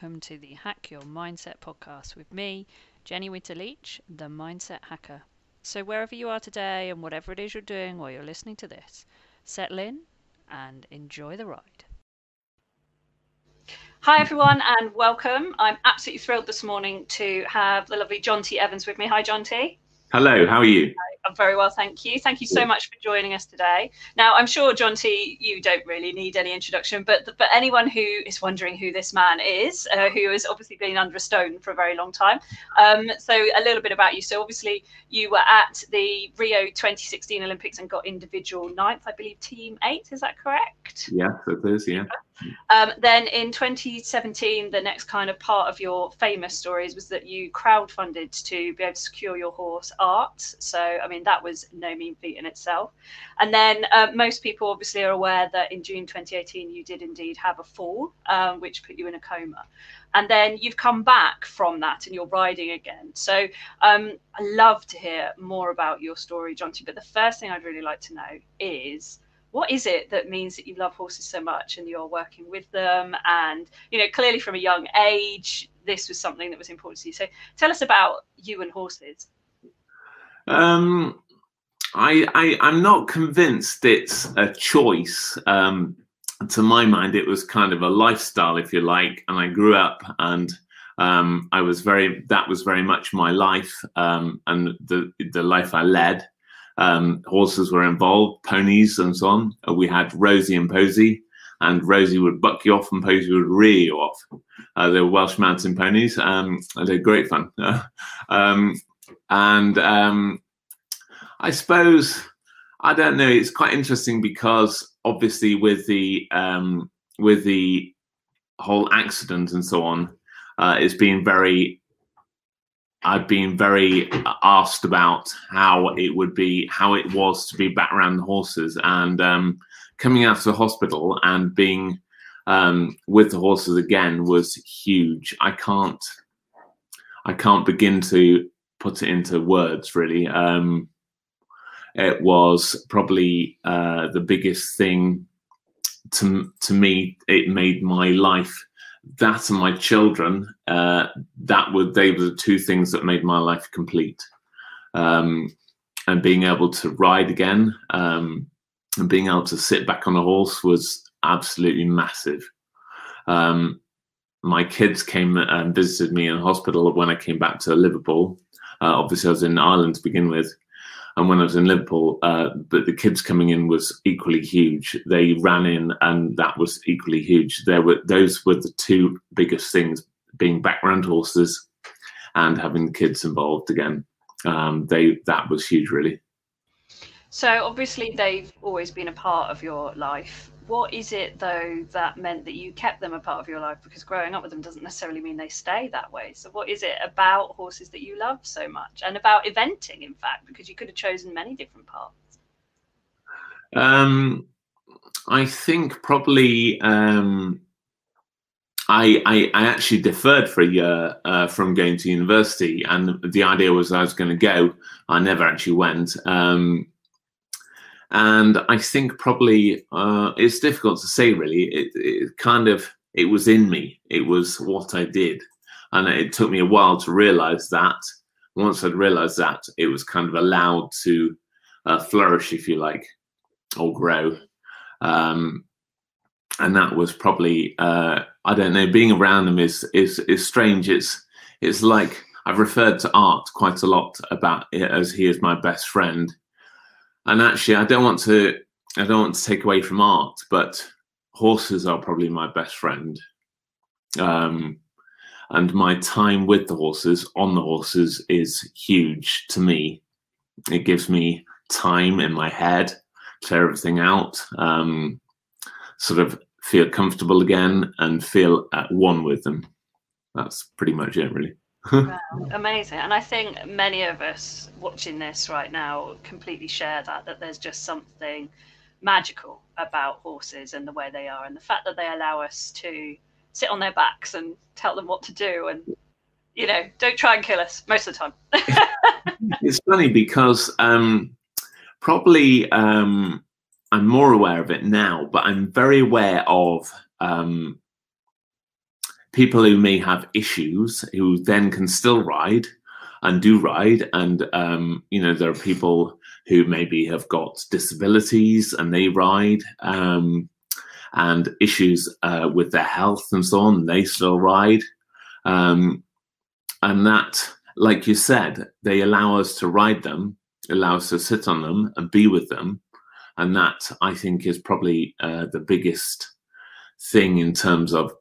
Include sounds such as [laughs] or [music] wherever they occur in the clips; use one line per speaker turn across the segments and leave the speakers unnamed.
welcome to the Hack Your Mindset podcast with me, Jenny Winter Leach, the Mindset Hacker. So, wherever you are today and whatever it is you're doing while you're listening to this, settle in and enjoy the ride. Hi, everyone, and welcome. I'm absolutely thrilled this morning to have the lovely Jonty Evans with me. Hi, Jonty.
Hello, how are you?
I'm very well, thank you. Thank you so much for joining us today. Now, I'm sure, Jonty, you don't really need any introduction, but but anyone who is wondering who this man is, uh, who has obviously been under a stone for a very long time. Um, so, a little bit about you. So, obviously, you were at the Rio 2016 Olympics and got individual ninth, I believe, team eight. Is that correct?
Yeah, it is. Yeah.
Um, then in 2017, the next kind of part of your famous stories was that you crowdfunded to be able to secure your horse Art. So, I mean, that was no mean feat in itself. And then uh, most people obviously are aware that in June 2018, you did indeed have a fall, um, which put you in a coma. And then you've come back from that and you're riding again. So, um, I love to hear more about your story, Jonty. But the first thing I'd really like to know is what is it that means that you love horses so much and you're working with them? And you know clearly from a young age this was something that was important to you. So tell us about you and horses.
Um i, I i'm not convinced it's a choice. Um to my mind it was kind of a lifestyle if you like and i grew up and um, I was very that was very much my life um, and the the life I led um, horses were involved, ponies and so on. Uh, we had Rosie and Posy, and Rosie would buck you off and Posy would rear you off. Uh, they were Welsh mountain ponies. Um, they're great fun. [laughs] um, and um, I suppose, I don't know, it's quite interesting because obviously with the um, with the whole accident and so on, uh, it's been very I've been very asked about how it would be, how it was to be back around the horses, and um, coming out of the hospital and being um, with the horses again was huge. I can't, I can't begin to put it into words. Really, um, it was probably uh, the biggest thing to to me. It made my life that and my children, uh, that were they were the two things that made my life complete. Um, and being able to ride again um, and being able to sit back on a horse was absolutely massive. Um, my kids came and visited me in hospital when I came back to Liverpool. Uh, obviously, I was in Ireland to begin with, and when I was in Liverpool, uh, but the kids coming in was equally huge. They ran in, and that was equally huge. There were those were the two biggest things: being background horses and having the kids involved again. Um, they that was huge, really.
So obviously, they've always been a part of your life what is it though that meant that you kept them a part of your life because growing up with them doesn't necessarily mean they stay that way so what is it about horses that you love so much and about eventing in fact because you could have chosen many different paths
um i think probably um I, I, I actually deferred for a year uh, from going to university, and the idea was I was going to go. I never actually went. Um, and I think probably uh, it's difficult to say. Really, it, it kind of it was in me. It was what I did, and it took me a while to realize that. Once I'd realized that, it was kind of allowed to uh, flourish, if you like, or grow. Um, and that was probably uh, I don't know. Being around them is is is strange. It's it's like I've referred to art quite a lot about it as he is my best friend and actually, I don't want to. I don't want to take away from art, but horses are probably my best friend. Um, and my time with the horses, on the horses, is huge to me. It gives me time in my head, clear everything out, um, sort of feel comfortable again, and feel at one with them. That's pretty much it, really
wow, [laughs] amazing. And I think many of us watching this right now completely share that, that there's just something magical about horses and the way they are, and the fact that they allow us to sit on their backs and tell them what to do and you know don't try and kill us most of the time [laughs]
it's funny because um probably um i'm more aware of it now but i'm very aware of um people who may have issues who then can still ride and do ride. And, um, you know, there are people who maybe have got disabilities and they ride um, and issues uh, with their health and so on, they still ride. Um, and that, like you said, they allow us to ride them, allow us to sit on them and be with them. And that, I think, is probably uh, the biggest thing in terms of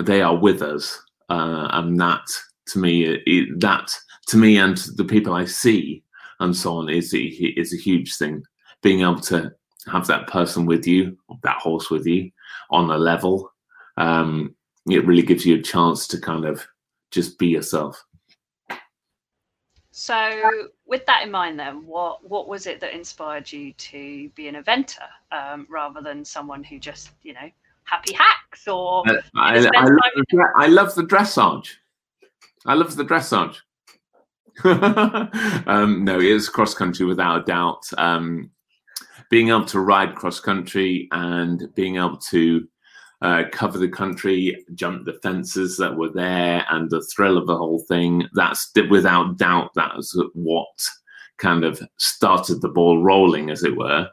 they are with us. Uh, and that, to me, it, that to me and the people I see and so on is is a huge thing. Being able to have that person with you, that horse with you, on a level, um, it really gives you a chance to kind of just be yourself.
So, with that in mind, then, what what was it that inspired you to be an eventer um, rather than someone who just, you know, happy hacks or? Uh,
I, I, love the, I, love the, dressage. I love the dressage. [laughs] um, no, it is cross country without a doubt. Um, being able to ride cross country and being able to uh, cover the country, jump the fences that were there, and the thrill of the whole thing. That's without doubt that's what kind of started the ball rolling, as it were.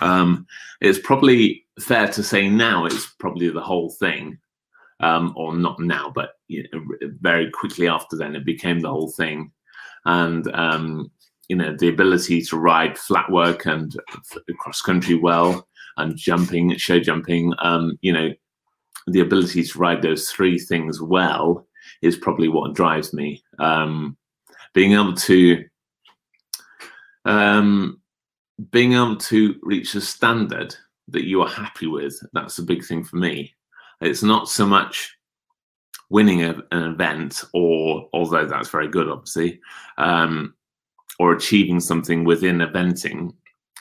Um, it's probably fair to say now it's probably the whole thing, um, or not now, but you know, very quickly after then it became the whole thing, and um, you know the ability to ride flat work and cross country well and jumping, show jumping, um, you know, the ability to ride those three things well is probably what drives me. Um, being able to um, being able to reach a standard that you are happy with, that's a big thing for me. It's not so much winning a, an event, or although that's very good, obviously, um, or achieving something within eventing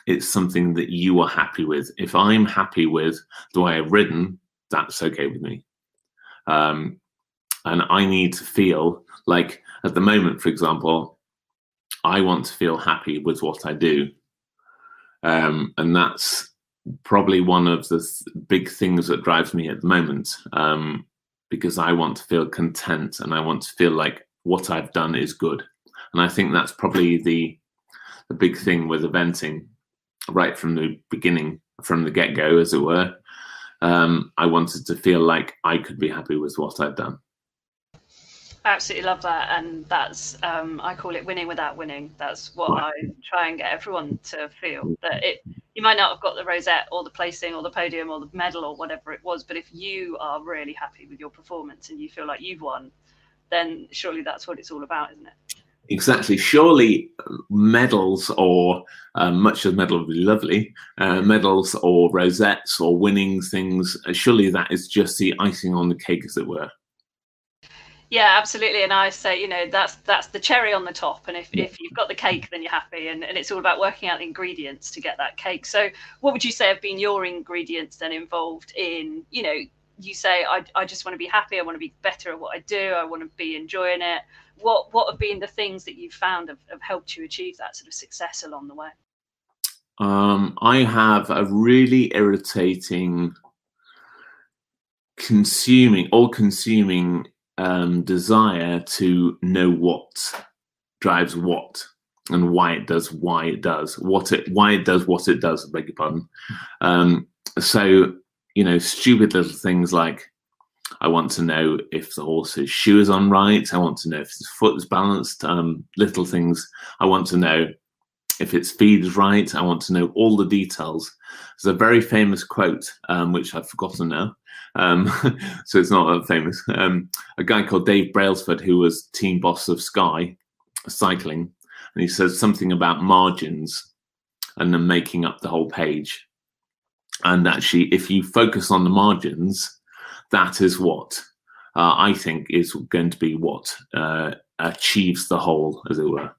it's something that you are happy with. If I'm happy with the way I've ridden, that's okay with me. Um, and I need to feel like at the moment, for example, I want to feel happy with what I do. Um, and that's probably one of the th- big things that drives me at the moment um, because I want to feel content and I want to feel like what I've done is good. And I think that's probably the the big thing with eventing right from the beginning, from the get go, as it were. Um, I wanted to feel like I could be happy with what I've done.
Absolutely love that, and that's um, I call it winning without winning. That's what. I try and get everyone to feel that it. You might not have got the rosette or the placing or the podium or the medal or whatever it was, but if you are really happy with your performance and you feel like you've won, then surely that's what it's all about, isn't it?
Exactly. Surely medals or uh, much as medal would be lovely, uh, medals or rosettes or winning things, uh, surely that is just the icing on the cake, as it were.
Yeah, absolutely. And I say, you know, that's that's the cherry on the top. And if, if you've got the cake, then you're happy. And, and it's all about working out the ingredients to get that cake. So what would you say have been your ingredients then involved in, you know, you say, I, I just want to be happy. I want to be better at what I do. I want to be enjoying it what what have been the things that you've found have, have helped you achieve that sort of success along the way?
Um, I have a really irritating consuming all consuming um, desire to know what drives what and why it does why it does what it why it does what it does. I beg your pardon. Um, so you know, stupid little things like I want to know if the horse's shoe is on right. I want to know if his foot is balanced. Um, little things. I want to know if its feed is right. I want to know all the details. There's a very famous quote, um, which I've forgotten now. Um, [laughs] so it's not that famous. Um, a guy called Dave Brailsford, who was team boss of Sky Cycling, and he says something about margins and then making up the whole page. And actually, if you focus on the margins, that is what uh, I think is going to be what uh, achieves the whole, as it were.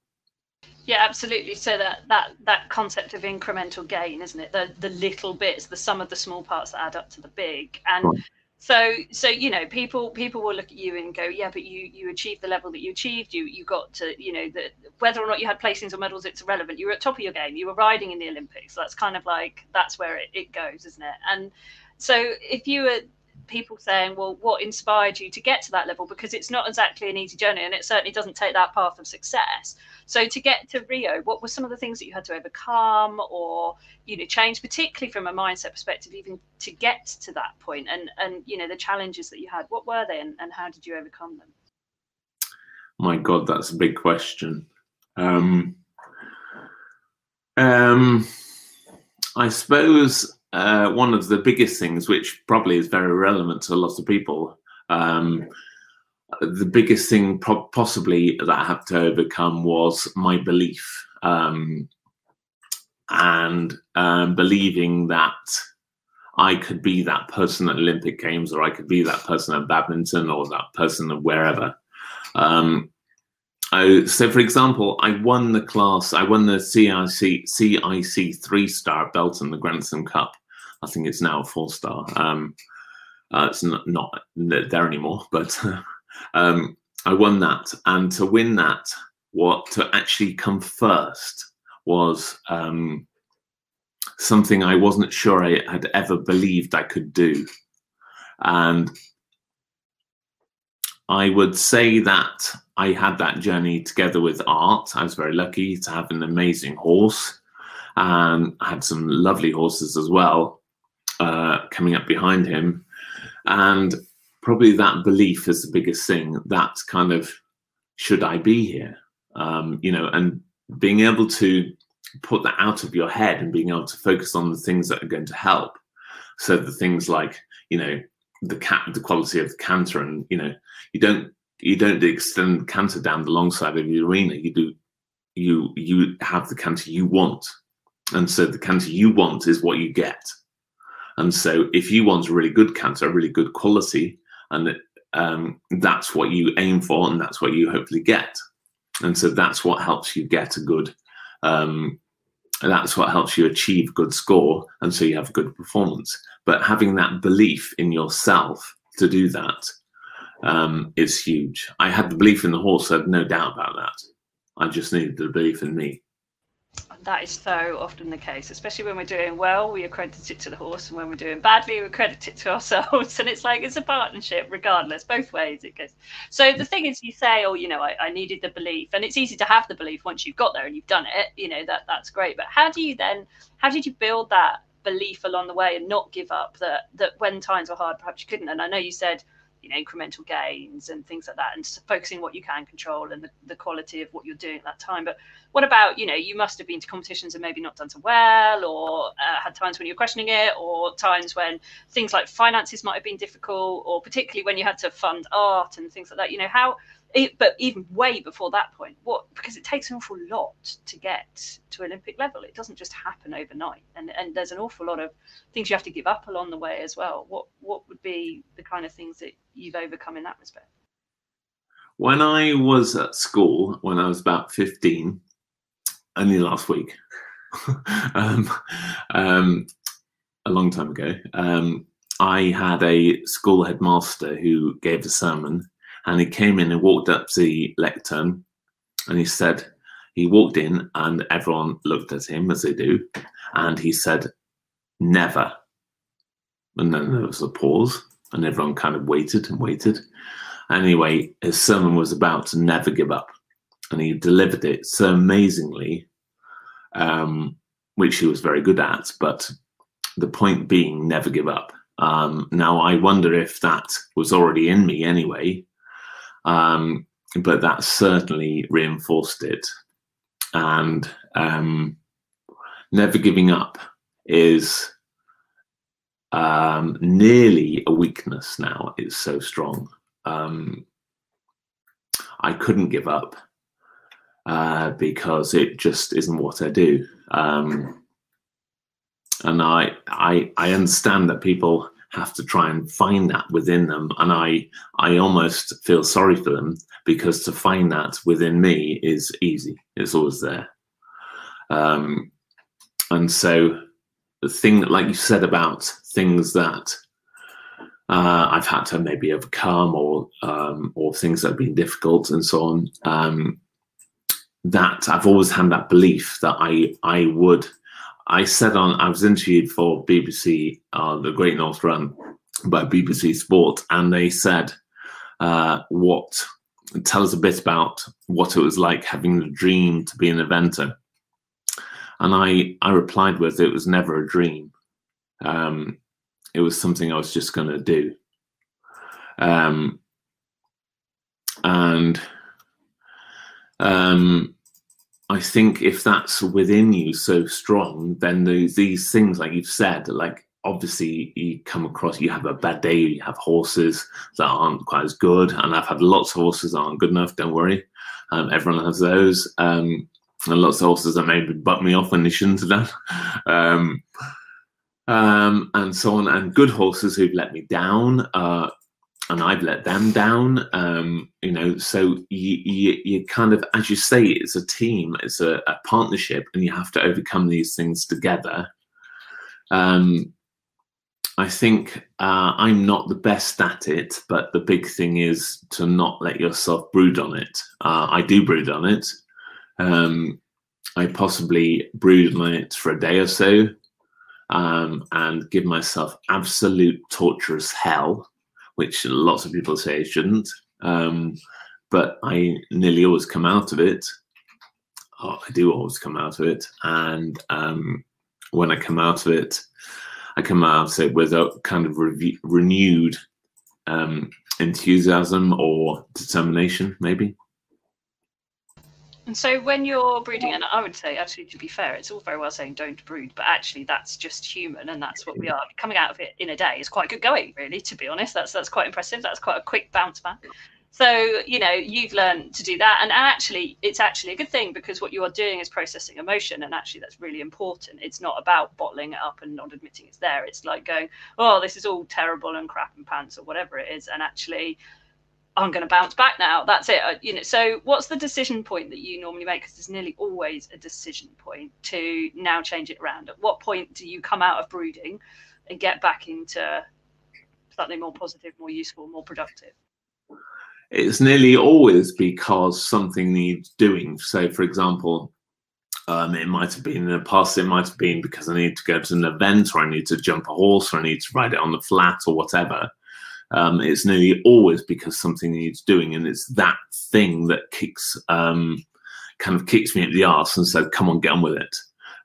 Yeah, absolutely. So that that that concept of incremental gain, isn't it? The the little bits, the sum of the small parts that add up to the big, and. Right. So, so you know, people people will look at you and go, yeah, but you you achieved the level that you achieved. You you got to, you know, the, whether or not you had placings or medals, it's irrelevant. You were at top of your game. You were riding in the Olympics. That's kind of like that's where it, it goes, isn't it? And so, if you were people saying, well, what inspired you to get to that level? Because it's not exactly an easy journey and it certainly doesn't take that path of success. So to get to Rio, what were some of the things that you had to overcome or, you know, change, particularly from a mindset perspective, even to get to that point and, and you know, the challenges that you had, what were they and, and how did you overcome them?
My God, that's a big question. Um, um, I suppose uh, one of the biggest things, which probably is very relevant to a lot of people, um, the biggest thing possibly that I had to overcome was my belief um, and um, believing that I could be that person at Olympic Games or I could be that person at badminton or that person at wherever. Um, I, so, for example, I won the class, I won the CIC, CIC three star belt in the Grantham Cup. I think it's now a four star. Um, uh, it's not, not, there anymore, but [laughs] um, I won that. And to win that, what to actually come first was um, something I wasn't sure I had ever believed I could do. And I would say that I had that journey together with art. I was very lucky to have an amazing horse and I had some lovely horses as well uh, coming up behind him. And probably that belief is the biggest thing. That kind of, should I be here? Um, you know, and being able to put that out of your head and being able to focus on the things that are going to help. So the things like, you know, the cat, the quality of the canter, and you know, you don't you don't extend canter down the long side of your arena. You do you you have the canter you want, and so the canter you want is what you get. And so if you want a really good canter, a really good quality, and um, that's what you aim for, and that's what you hopefully get. And so that's what helps you get a good. Um, that's what helps you achieve good score, and so you have good performance. But having that belief in yourself to do that um, is huge. I had the belief in the horse, I had no doubt about that. I just needed the belief in me.
That is so often the case, especially when we're doing well, we accredit it to the horse, and when we're doing badly, we accredit it to [laughs] ourselves. And it's like it's a partnership, regardless, both ways it goes. So the thing is, you say, "Oh, you know, I, I needed the belief," and it's easy to have the belief once you've got there and you've done it. You know that that's great. But how do you then? How did you build that belief along the way and not give up? That that when times were hard, perhaps you couldn't. And I know you said you know incremental gains and things like that and focusing what you can control and the, the quality of what you're doing at that time. But what about you know you must have been to competitions and maybe not done so well or uh, had times when you're questioning it or times when things like finances might have been difficult or particularly when you had to fund art and things like that. You know how but even way before that point, what because it takes an awful lot to get to Olympic level. It doesn't just happen overnight, and and there's an awful lot of things you have to give up along the way as well. What what would be the kind of things that you've overcome in that respect?
When I was at school, when I was about fifteen, only last week, [laughs] um, um, a long time ago, um, I had a school headmaster who gave a sermon and he came in and walked up the lectern and he said, he walked in and everyone looked at him as they do. And he said, never. And then there was a pause and everyone kind of waited and waited. Anyway, his sermon was about to never give up. And he delivered it so amazingly, um, which he was very good at. But the point being, never give up. Um, now, I wonder if that was already in me anyway, um, but that certainly reinforced it. And um, never giving up is um, nearly a weakness now. It's so strong. Um, I couldn't give up uh, because it just isn't what I do. Um, and I, I, I understand that people have to try and find that within them and i i almost feel sorry for them because to find that within me is easy it's always there um and so the thing like you said about things that uh, I've had to maybe overcome, or um, or things that have been difficult, and so on. Um, that I've always had that belief that I I would I said on, I was interviewed for BBC, uh, The Great North Run, by BBC Sport, and they said, uh, "What? Tell us a bit about what it was like having the dream to be an eventer." And I, I replied with, "It was never a dream. Um, it was something I was just going to do." Um, and um, I think if that's within you so strong, then these, these things, like you've said, like obviously you come across, you have a bad day, you have horses that aren't quite as good. And I've had lots of horses that aren't good enough, don't worry. Um, everyone has those. Um, and lots of horses that maybe butt me off when they shouldn't have done. [laughs] Um, um, and so on. And good horses who've let me down. Uh, and I've let them down. Um, you know, so you, you, you kind of, as you say, it's a team, it's a, a partnership, and you have to overcome these things together. Um, I think uh, I'm not the best at it, but the big thing is to not let yourself brood on it. Uh, I do brood on it. Um, I possibly brood on it for a day or so um, and give myself absolute torturous hell which lots of people say shouldn't. Um, but I nearly always come out of it. Oh, I do always come out of it. And um, when I come out of it, I come out of it with a kind of re- renewed um, enthusiasm or determination, maybe.
And so when you're brooding, and I would say, actually, to be fair, it's all very well saying don't brood, but actually that's just human, and that's what we are. Coming out of it in a day is quite good going, really. To be honest, that's that's quite impressive. That's quite a quick bounce back. So you know you've learned to do that, and actually it's actually a good thing because what you are doing is processing emotion, and actually that's really important. It's not about bottling it up and not admitting it's there. It's like going, oh, this is all terrible and crap and pants or whatever it is, and actually I'm going to bounce back now. That's it. Uh, you know. So, what's the decision point that you normally make? Because there's nearly always a decision point to now change it around. At what point do you come out of brooding and get back into something more positive, more useful, more productive?
It's nearly always because something needs doing. So, for example, um, it might have been in the past. It might have been because I need to go to an event, or I need to jump a horse, or I need to ride it on the flat, or whatever um, it's nearly always because something needs doing, and it's that thing that kicks um, kind of kicks me at the arse and said, "Come on, get on with it."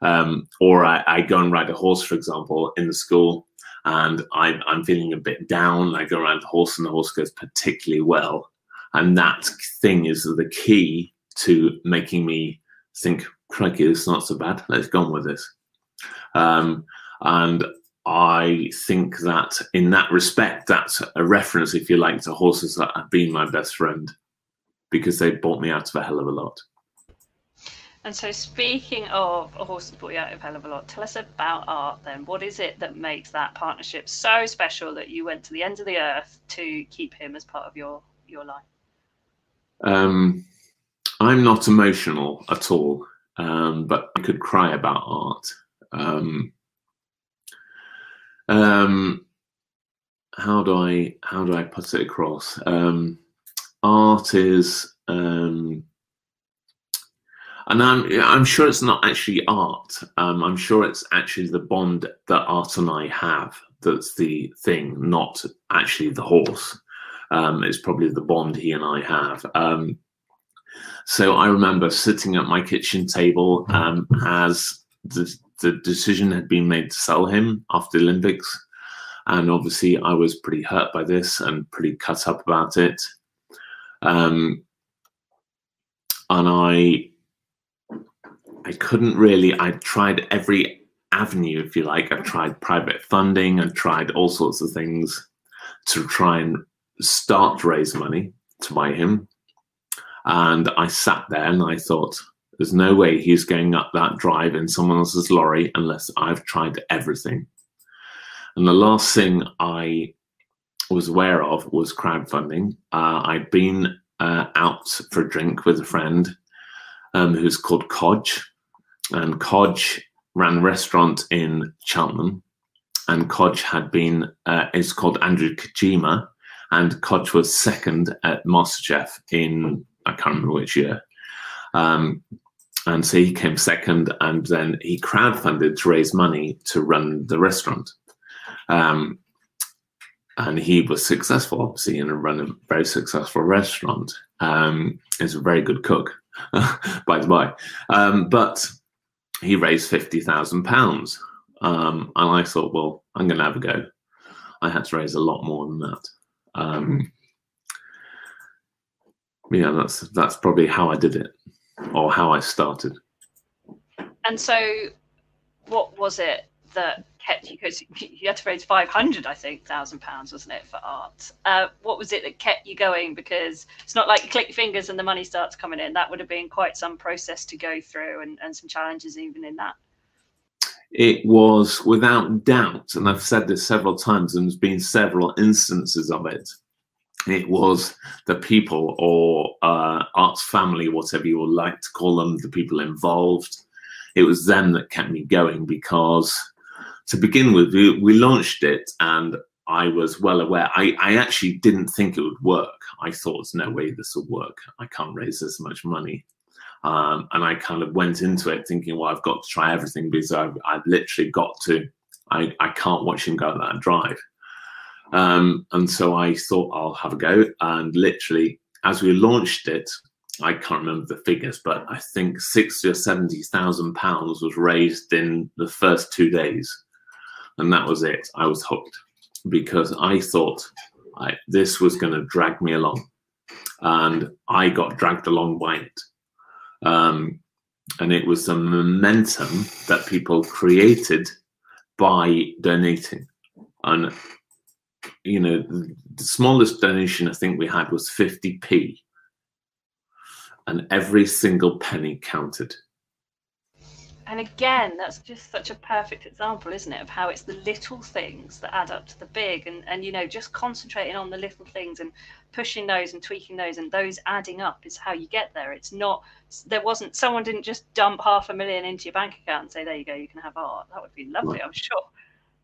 Um, or I, I, go and ride a horse, for example, in the school, and I, I'm feeling a bit down. I go around the horse, and the horse goes particularly well, and that thing is the key to making me think, "Crikey, this is not so bad. Let's go on with this." Um, and I think that in that respect, that's a reference, if you like, to horses that have been my best friend because they bought me out of a hell of a lot.
And so, speaking of a horse that brought you out of a hell of a lot, tell us about art then. What is it that makes that partnership so special that you went to the ends of the earth to keep him as part of your, your life?
Um, I'm not emotional at all, um, but I could cry about art. Um, um, how do I how do I put it across? Um, art is, um, and I'm I'm sure it's not actually art. Um, I'm sure it's actually the bond that art and I have that's the thing, not actually the horse. Um, it's probably the bond he and I have. Um, so I remember sitting at my kitchen table um, as the the decision had been made to sell him after the Olympics. And obviously, I was pretty hurt by this and pretty cut up about it. Um, and I, I couldn't really. I tried every avenue, if you like. I tried private funding. I tried all sorts of things to try and start to raise money to buy him. And I sat there and I thought, there's no way he's going up that drive in someone else's lorry unless I've tried everything. And the last thing I was aware of was crowdfunding. Uh, I'd been uh, out for a drink with a friend um, who's called Kodge, and Kodge ran a restaurant in Cheltenham, and Kodge had been uh, is called Andrew Kojima, and Kodge was second at MasterChef in I can't remember which year. Um, and so he came second, and then he crowdfunded to raise money to run the restaurant. Um, and he was successful, obviously, in a run a very successful restaurant. Um, he's a very good cook, [laughs] by the way. Um, but he raised fifty thousand um, pounds, and I thought, well, I'm going to have a go. I had to raise a lot more than that. Um, yeah, that's that's probably how I did it, or how I started.
And so, what was it that kept you? Because you had to raise five hundred, I think, thousand pounds, wasn't it, for art? Uh, what was it that kept you going? Because it's not like you click your fingers and the money starts coming in. That would have been quite some process to go through, and, and some challenges even in that.
It was without doubt, and I've said this several times, and there's been several instances of it it was the people or uh, arts family, whatever you would like to call them, the people involved. It was them that kept me going because, to begin with, we, we launched it and I was well aware. I, I actually didn't think it would work. I thought, no way this will work. I can't raise this much money. Um, and I kind of went into it thinking, well, I've got to try everything because I've, I've literally got to. I, I can't watch him go that drive. Um, and so I thought I'll have a go. And literally, as we launched it, I can't remember the figures, but I think sixty or seventy thousand pounds was raised in the first two days, and that was it. I was hooked because I thought I, this was going to drag me along, and I got dragged along by it. Um, and it was the momentum that people created by donating, and you know, the smallest donation I think we had was 50p. And every single penny counted.
And again, that's just such a perfect example, isn't it, of how it's the little things that add up to the big and, and you know, just concentrating on the little things and pushing those and tweaking those and those adding up is how you get there. It's not there wasn't someone didn't just dump half a million into your bank account and say, There you go, you can have art. That would be lovely, right. I'm sure.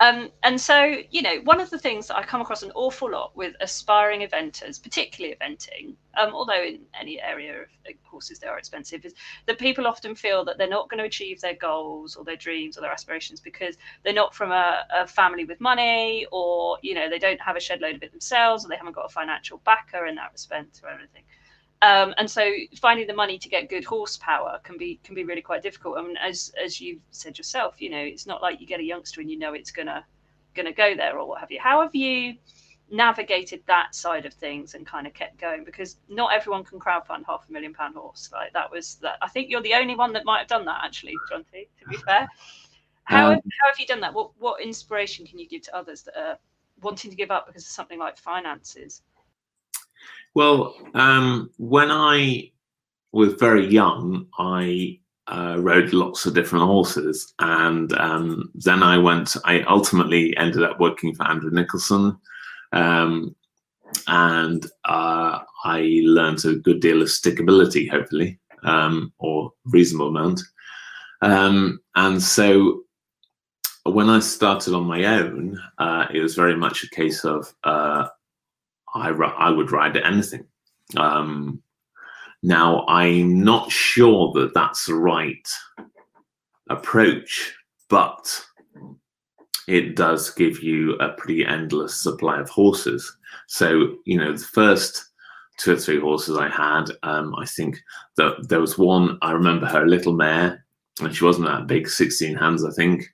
Um, and so, you know, one of the things that I come across an awful lot with aspiring eventers, particularly eventing, um, although in any area of courses they are expensive, is that people often feel that they're not going to achieve their goals or their dreams or their aspirations because they're not from a, a family with money or, you know, they don't have a shed load of it themselves or they haven't got a financial backer in that respect or anything. Um, and so finding the money to get good horsepower can be can be really quite difficult. I mean, as as you said yourself, you know, it's not like you get a youngster and you know it's gonna gonna go there or what have you. How have you navigated that side of things and kind of kept going? Because not everyone can crowdfund half a million pound horse. Like that was that. I think you're the only one that might have done that actually, Jonty. To be fair, how um, how have you done that? What what inspiration can you give to others that are wanting to give up because of something like finances?
Well, um, when I was very young, I uh, rode lots of different horses, and um, then I went. I ultimately ended up working for Andrew Nicholson, um, and uh, I learned a good deal of stickability, hopefully, um, or reasonable amount. Um, and so, when I started on my own, uh, it was very much a case of uh, I, I would ride anything. Um, now, I'm not sure that that's the right approach, but it does give you a pretty endless supply of horses. So, you know, the first two or three horses I had, um, I think that there was one, I remember her little mare, and she wasn't that big, 16 hands, I think.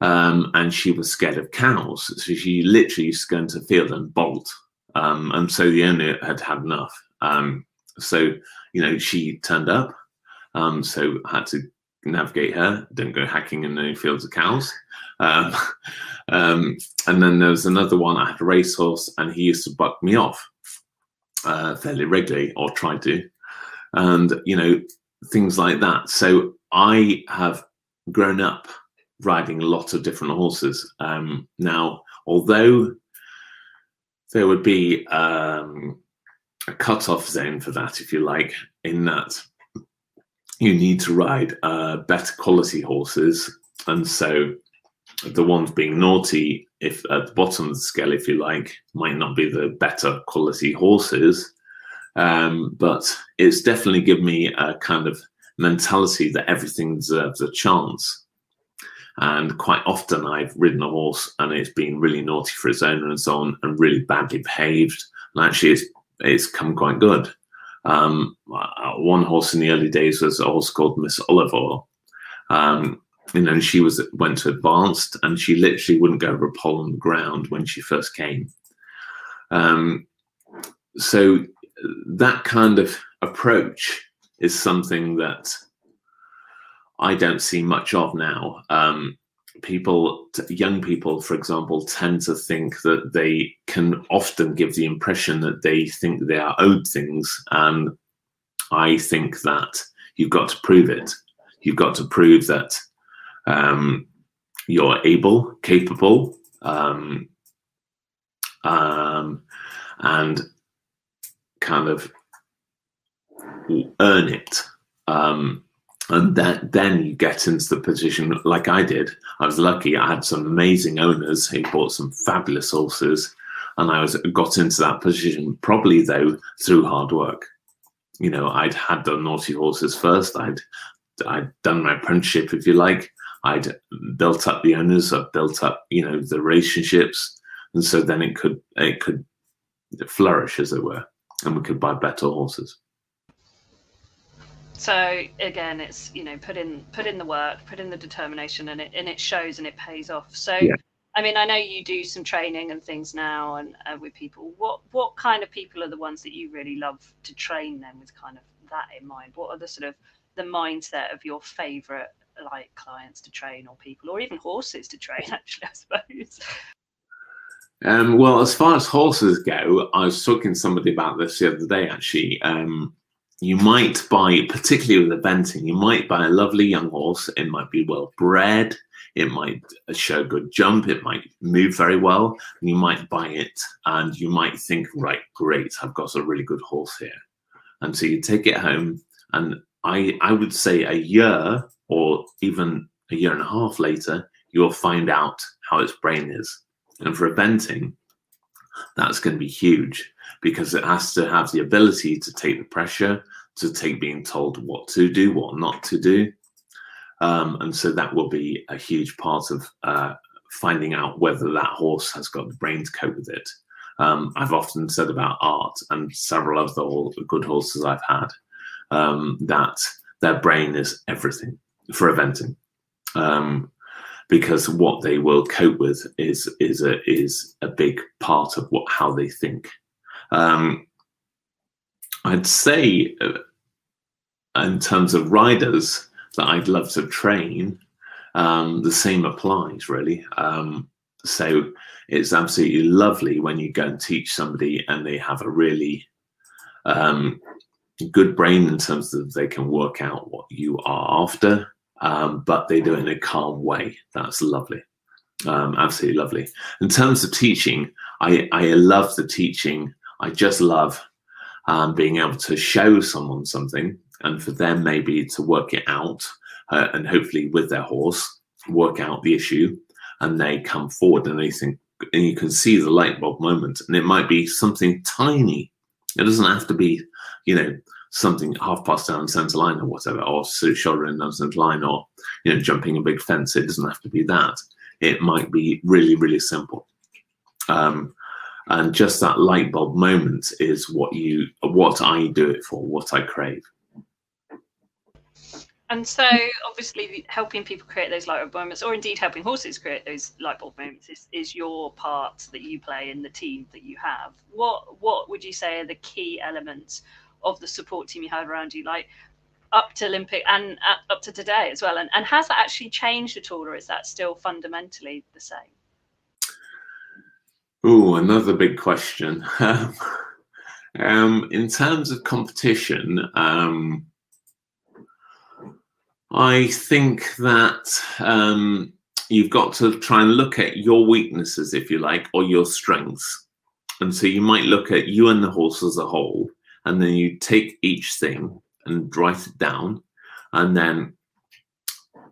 Um, and she was scared of cows. So she literally used to go into the field and bolt um, and so the owner had had enough. Um, so, you know, she turned up. Um, so I had to navigate her, don't go hacking in any fields of cows. Um, [laughs] um, and then there was another one, I had a racehorse, and he used to buck me off uh, fairly regularly, or tried to. And, you know, things like that. So I have grown up riding a lot of different horses. Um, now, although there would be um, a cut-off zone for that, if you like, in that you need to ride uh, better quality horses, and so the ones being naughty, if at the bottom of the scale, if you like, might not be the better quality horses, um, but it's definitely given me a kind of mentality that everything deserves a chance. And quite often I've ridden a horse and it's been really naughty for its owner and so on and really badly behaved. And actually it's, it's come quite good. Um, uh, one horse in the early days was a horse called Miss Oliver. Um, you know, she was went to advanced and she literally wouldn't go over a pole on the ground when she first came. Um, so that kind of approach is something that I don't see much of now. Um, people, young people, for example, tend to think that they can often give the impression that they think they are owed things. And I think that you've got to prove it. You've got to prove that um, you're able, capable, um, um, and kind of earn it. Um, and that, then you get into the position like I did. I was lucky; I had some amazing owners who bought some fabulous horses, and I was got into that position probably though through hard work. You know, I'd had the naughty horses first. I'd I'd done my apprenticeship, if you like. I'd built up the owners. I'd built up, you know, the relationships, and so then it could it could flourish, as it were, and we could buy better horses
so again it's you know put in put in the work put in the determination and it and it shows and it pays off so yeah. i mean i know you do some training and things now and uh, with people what what kind of people are the ones that you really love to train them with kind of that in mind what are the sort of the mindset of your favorite like clients to train or people or even horses to train [laughs] actually i suppose
um, well, as far as horses go, I was talking to somebody about this the other day. Actually, um, you might buy, particularly with eventing, you might buy a lovely young horse. It might be well bred. It might uh, show good jump. It might move very well. You might buy it and you might think, right, great, I've got a really good horse here. And so you take it home. And I, I would say a year or even a year and a half later, you'll find out how its brain is. And for eventing, that's going to be huge because it has to have the ability to take the pressure, to take being told what to do, what not to do. Um, and so that will be a huge part of uh, finding out whether that horse has got the brain to cope with it. Um, I've often said about art and several of the good horses I've had um, that their brain is everything for eventing. Um, because what they will cope with is is a is a big part of what how they think. Um, I'd say, uh, in terms of riders that I'd love to train, um, the same applies really. Um, so it's absolutely lovely when you go and teach somebody and they have a really um, good brain in terms of they can work out what you are after um, but they do it in a calm way. That's lovely. Um, absolutely lovely. In terms of teaching, I, I love the teaching. I just love um, being able to show someone something and for them maybe to work it out uh, and hopefully with their horse work out the issue and they come forward and they think and you can see the light bulb moment and it might be something tiny it doesn't have to be you know something half past down centre line or whatever, or shouldering down centre line, or you know jumping a big fence. It doesn't have to be that. It might be really really simple. Um, and just that light bulb moment is what you what I do it for, what I crave.
And so, obviously, helping people create those light bulb moments, or indeed helping horses create those light bulb moments, is, is your part that you play in the team that you have. What what would you say are the key elements of the support team you have around you, like up to Olympic and uh, up to today as well? And, and has that actually changed at all, or is that still fundamentally the same?
Oh, another big question. [laughs] um, in terms of competition, um, I think that um, you've got to try and look at your weaknesses, if you like, or your strengths. And so you might look at you and the horse as a whole and then you take each thing and write it down and then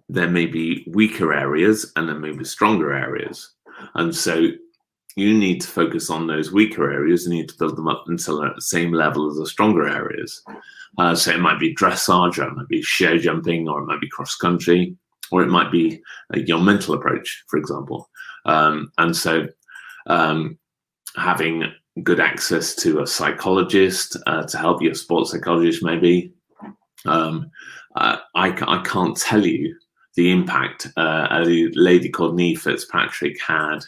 there may be weaker areas and there may be stronger areas and so you need to focus on those weaker areas you need to build them up until at the same level as the stronger areas uh, so it might be dressage or it might be show jumping or it might be cross country or it might be uh, your mental approach, for example. Um, and so um, having good access to a psychologist uh, to help you, a sports psychologist maybe. Um, uh, I, I can't tell you the impact uh, a lady called Niamh Fitzpatrick had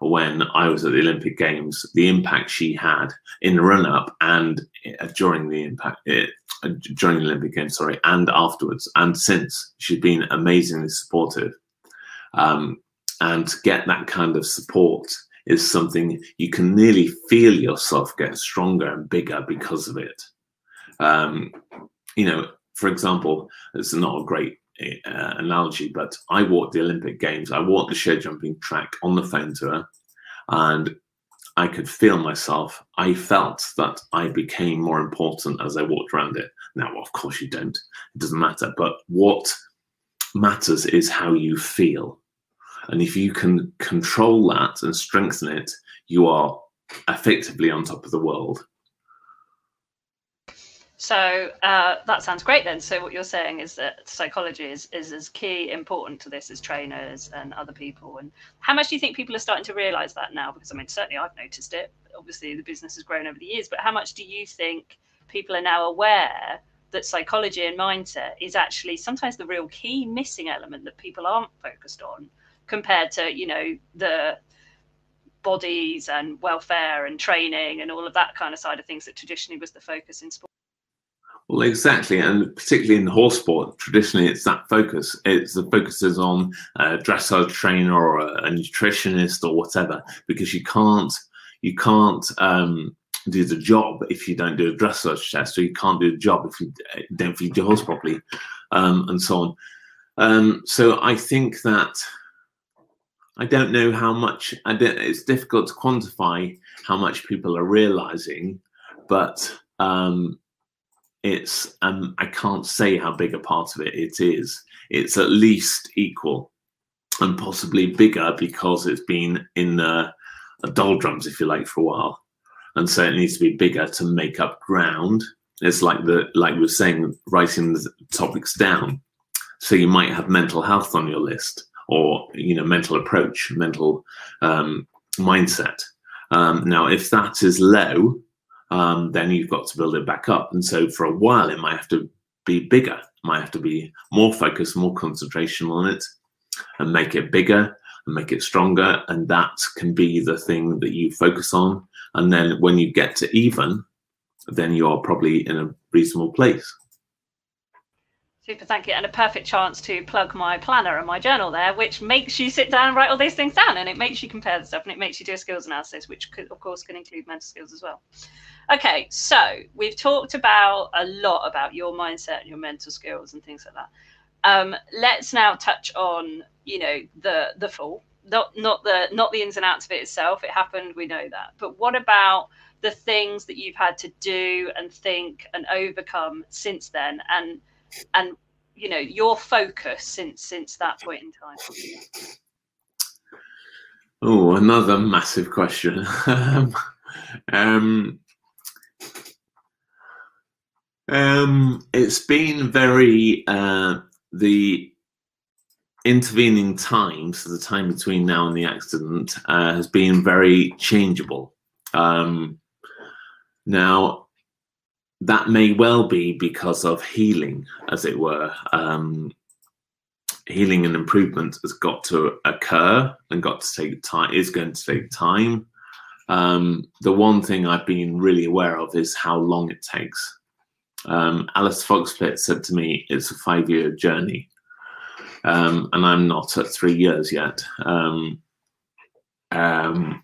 when I was at the Olympic Games, the impact she had in the run up and uh, during the impact uh, during the Olympic Games, sorry, and afterwards and since she's been amazingly supportive. Um, and to get that kind of support is something you can nearly feel yourself get stronger and bigger because of it. Um, you know, for example, it's not a great uh, analogy, but I walked the Olympic Games. I walked the show jumping track on the phone to her, and I could feel myself. I felt that I became more important as I walked around it. Now, of course, you don't. It doesn't matter. But what matters is how you feel. And if you can control that and strengthen it, you are effectively on top of the world.
So uh, that sounds great then. So what you're saying is that psychology is, is as key important to this as trainers and other people. And how much do you think people are starting to realize that now? Because I mean, certainly I've noticed it. Obviously the business has grown over the years, but how much do you think people are now aware that psychology and mindset is actually sometimes the real key missing element that people aren't focused on compared to you know the bodies and welfare and training and all of that kind of side of things that traditionally was the focus in sport
well, exactly, and particularly in horse sport, traditionally it's that focus. It's the focus is on a dressage trainer or a, nutritionist or whatever, because you can't you can't um, do the job if you don't do a dressage test, or you can't do the job if you don't feed your horse properly, um, and so on. Um, so I think that I don't know how much. it's difficult to quantify how much people are realizing, but um, it's um, I can't say how big a part of it it is. It's at least equal, and possibly bigger because it's been in the doldrums, if you like, for a while, and so it needs to be bigger to make up ground. It's like the like we are saying, writing the topics down. So you might have mental health on your list or you know mental approach, mental um, mindset. Um, now, if that is low, um, then you've got to build it back up. And so for a while, it might have to be bigger, it might have to be more focus, more concentration on it, and make it bigger and make it stronger. And that can be the thing that you focus on. And then when you get to even, then you're probably in a reasonable place.
Super, thank you. And a perfect chance to plug my planner and my journal there, which makes you sit down and write all these things down. And it makes you compare the stuff and it makes you do a skills analysis, which could, of course can include mental skills as well. Okay, so we've talked about a lot about your mindset and your mental skills and things like that. Um, let's now touch on, you know, the the full, not not the not the ins and outs of it itself. It happened, we know that. But what about the things that you've had to do and think and overcome since then? And and you know your focus since since that point in time
oh another massive question [laughs] um, um, it's been very uh, the intervening time, so the time between now and the accident, uh, has been very changeable. Um, now, that may well be because of healing, as it were. Um, healing and improvement has got to occur and got to take time. Is going to take time. Um, the one thing I've been really aware of is how long it takes. Um, Alice Fox-Pitt said to me, "It's a five-year journey," um, and I'm not at three years yet. Um, um,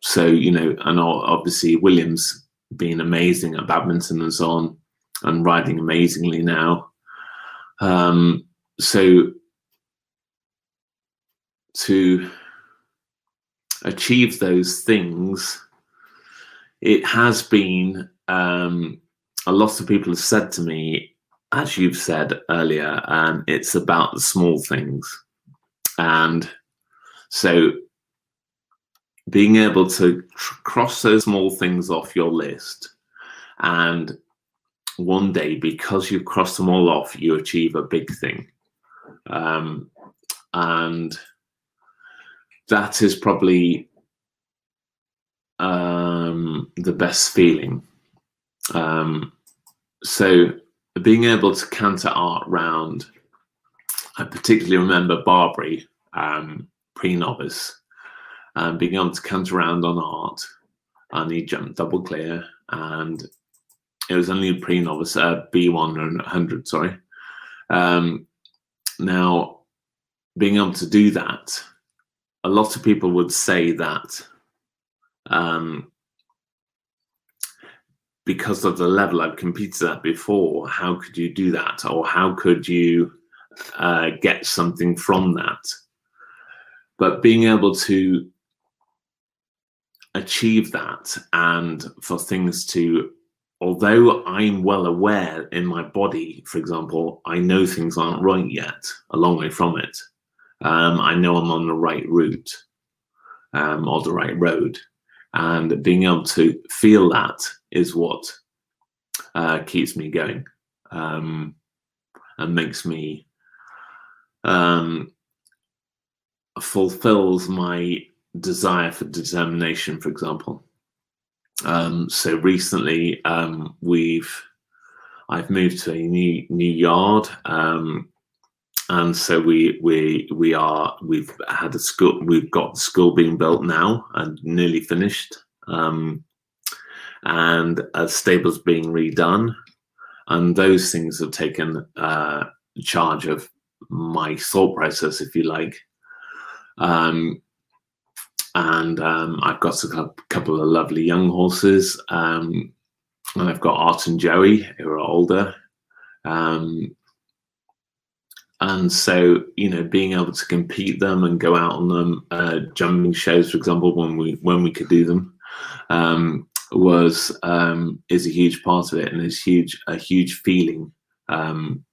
so you know, and obviously Williams being amazing at badminton and so on, and riding amazingly now. Um, so to achieve those things, it has been um, a lot of people have said to me, as you've said earlier, um, it's about the small things. And so being able to tr- cross those small things off your list and one day because you've crossed them all off you achieve a big thing um, and that is probably um, the best feeling. Um, so being able to canter Art round, I particularly remember Barbury, um, pre-novice, um, being able to canter around on Art, and he jumped double clear, and it was only a pre-novice, uh, B100, sorry. Um, now, being able to do that, a lot of people would say that um, because of the level I've competed at before, how could you do that? Or how could you uh, get something from that? But being able to achieve that and for things to, although I'm well aware in my body, for example, I know things aren't right yet, a long way from it. Um, I know I'm on the right route um, or the right road. And being able to feel that is what uh, keeps me going um, and makes me um, fulfills my desire for determination for example. Um, so recently um, we've I've moved to a new new yard um, and so we we we are we've had a school we've got the school being built now and nearly finished. Um, and a stable's being redone. And those things have taken uh, charge of my thought process if you like. Um, and um, I've got a couple of lovely young horses. Um, and I've got Art and Joey who are older. Um, and so you know being able to compete them and go out on them uh, jumping shows for example when we when we could do them um, was um, is a huge part of it and is huge a huge feeling. Um,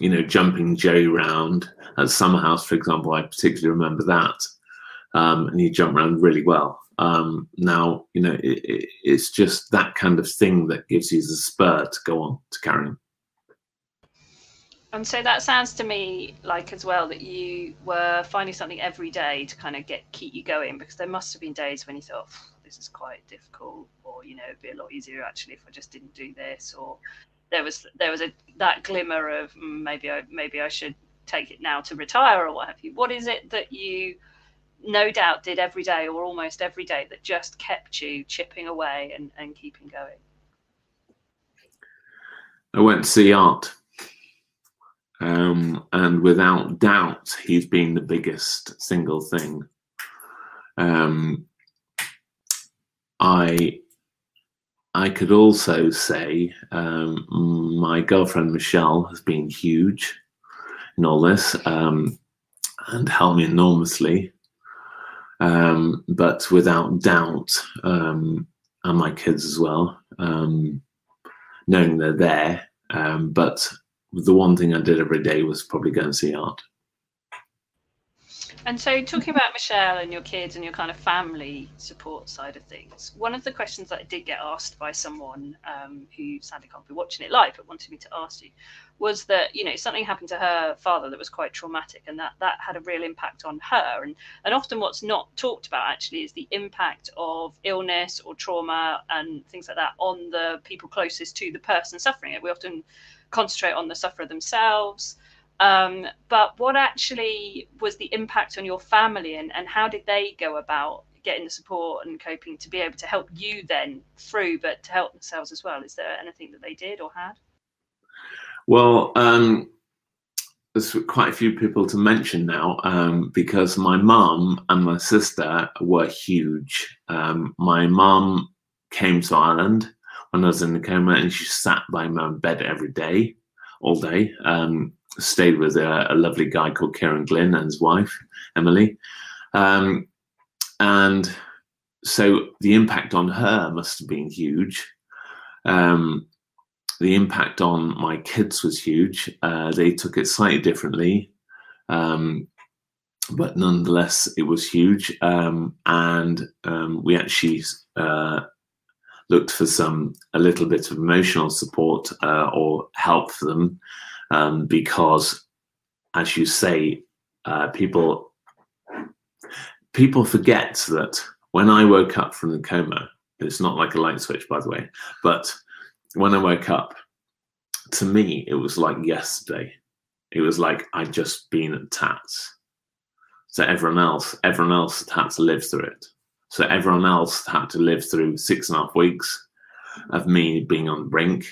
you know jumping Joey round at summer house for example i particularly remember that. Um, and he jumped around really well. Um, now you know it, it, it's just that kind of thing that gives you the spur to go on to carry on
and so that sounds to me like as well that you were finding something every day to kind of get keep you going because there must have been days when you thought this is quite difficult or you know it'd be a lot easier actually if I just didn't do this or there was there was a that glimmer of mm, maybe I maybe I should take it now to retire or what have you. What is it that you no doubt did every day or almost every day that just kept you chipping away and, and keeping going?
I went to see Art. Um, and without doubt, he's been the biggest single thing. Um, I I could also say um, my girlfriend Michelle has been huge in all this um, and helped me enormously. Um, but without doubt, um, and my kids as well, um, knowing they're there. Um, but the one thing I did every day was probably go and see Art.
And so, talking about Michelle and your kids and your kind of family support side of things, one of the questions that I did get asked by someone um, who sadly can't be watching it live but wanted me to ask you was that you know something happened to her father that was quite traumatic, and that that had a real impact on her. And and often what's not talked about actually is the impact of illness or trauma and things like that on the people closest to the person suffering it. We often concentrate on the sufferer themselves. Um, but what actually was the impact on your family and, and how did they go about getting the support and coping to be able to help you then through, but to help themselves as well? Is there anything that they did or had?
Well, um, there's quite a few people to mention now um, because my mum and my sister were huge. Um, my mum came to Ireland when I was in the coma, and she sat by my bed every day, all day. Um, stayed with a, a, lovely guy called Kieran Glynn and his wife Emily, um, and so the impact on her must have been huge. Um, the impact on my kids was huge. Uh, they took it slightly differently, um, but nonetheless, it was huge. Um, and um, we actually uh, looked for some a little bit of emotional support uh, or help for them um, because as you say, uh, people people forget that when I woke up from the coma, it's not like a light switch, by the way, but when I woke up, to me, it was like yesterday. It was like I'd just been at Tatts. So everyone else, everyone else had to live through it. So everyone else had to live through six and a half weeks of me being on the brink.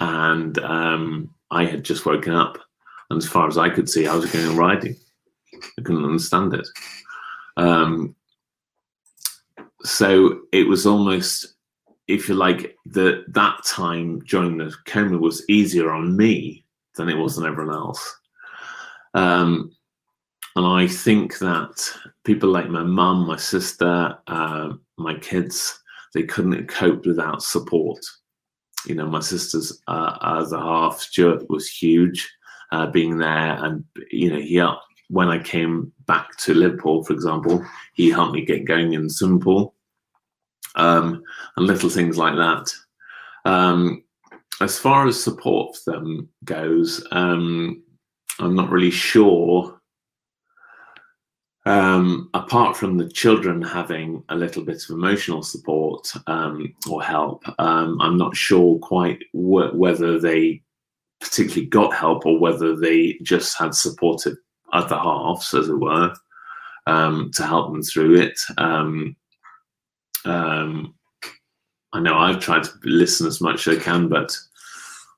And um, I had just woken up. And as far as I could see, I was going riding. I couldn't understand it. Um, so it was almost, if you like, the that time during the coma was easier on me than it was on everyone else. Um, and I think that people like my mum, my sister, uh, my kids, they couldn't cope without support. You know, my sister's uh, other half, Stuart, was huge, uh, being there, and you know, he when I came back to Liverpool, for example, he helped me get going in the swimming pool, um, and little things like that. Um, as far as support for them goes, um, I'm not really sure um, apart from the children having a little bit of emotional support um, or help, um, I'm not sure quite wh- whether they particularly got help or whether they just had supportive other halves, as it were, um, to help them through it. Um, um, I know I've tried to listen as much as I can, but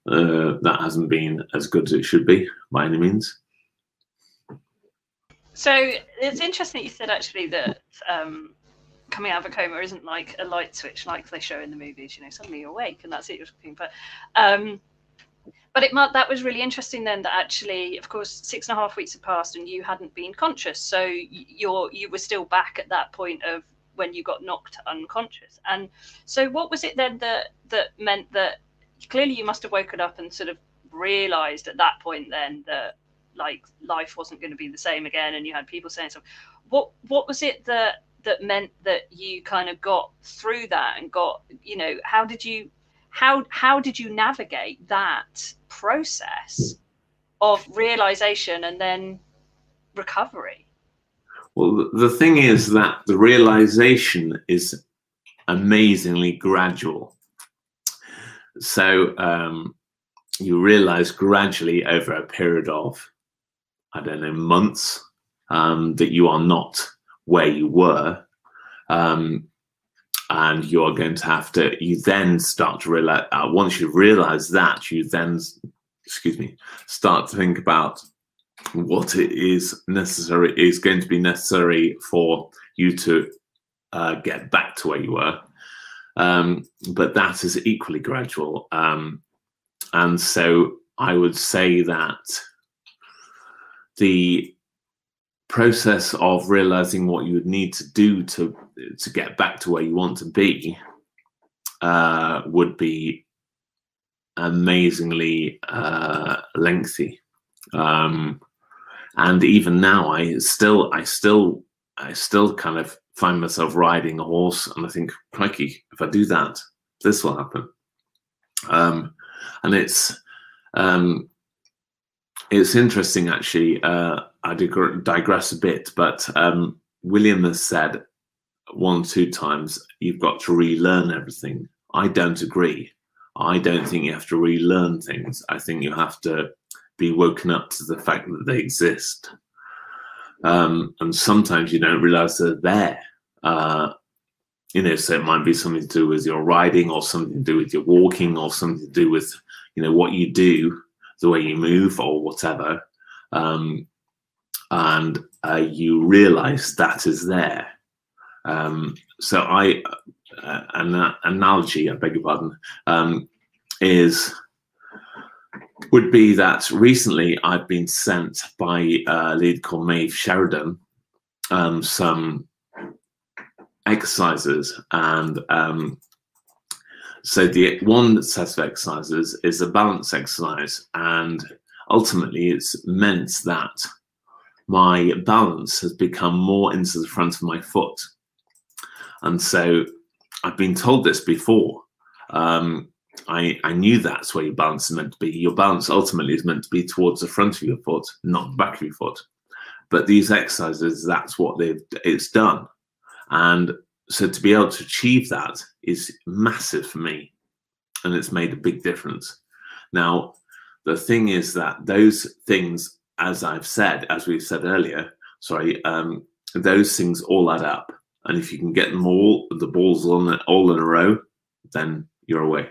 uh, that hasn't been as good as it should be by any means.
So it's interesting that you said actually that um, coming out of a coma isn't like a light switch like they show in the movies. You know, suddenly you're awake and that's it. You're talking, but um, but it that was really interesting then that actually, of course, six and a half weeks had passed and you hadn't been conscious, so you're you were still back at that point of when you got knocked unconscious. And so, what was it then that that meant that clearly you must have woken up and sort of realized at that point then that like life wasn't going to be the same again and you had people saying stuff. What what was it that that meant that you kind of got through that and got you know how did you how how did you navigate that process of realization and then recovery?
Well the thing is that the realization is amazingly gradual. So um, you realize gradually over a period of I don't know, months um, that you are not where you were. Um, and you are going to have to, you then start to realize, uh, once you realize that, you then, excuse me, start to think about what it is necessary, is going to be necessary for you to uh, get back to where you were. Um, but that is equally gradual. Um, and so I would say that the process of realizing what you would need to do to to get back to where you want to be uh, would be amazingly uh, lengthy. Um, and even now, I still, I still, I still kind of find myself riding a horse, and I think, crikey, if I do that, this will happen. Um, and it's um, it's interesting, actually. Uh, I digress a bit, but um, William has said one, two times, you've got to relearn everything. I don't agree. I don't think you have to relearn things. I think you have to be woken up to the fact that they exist. Um, and sometimes you don't realize they're there. Uh, you know, so it might be something to do with your riding or something to do with your walking or something to do with, you know, what you do the way you move or whatever, um, and uh, you realize that is there. Um, so I, uh, an analogy, I beg your pardon, um, is would be that recently I've been sent by a lead called Maeve Sheridan um, some exercises and um, so the one set of exercises is a balance exercise, and ultimately it's meant that my balance has become more into the front of my foot. And so I've been told this before. Um, I, I knew that's where your balance is meant to be. Your balance ultimately is meant to be towards the front of your foot, not the back of your foot. But these exercises, that's what they've it's done. And so to be able to achieve that is massive for me. And it's made a big difference. Now, the thing is that those things, as I've said, as we've said earlier, sorry, um, those things all add up. And if you can get them all, the balls on all in a row, then you're away.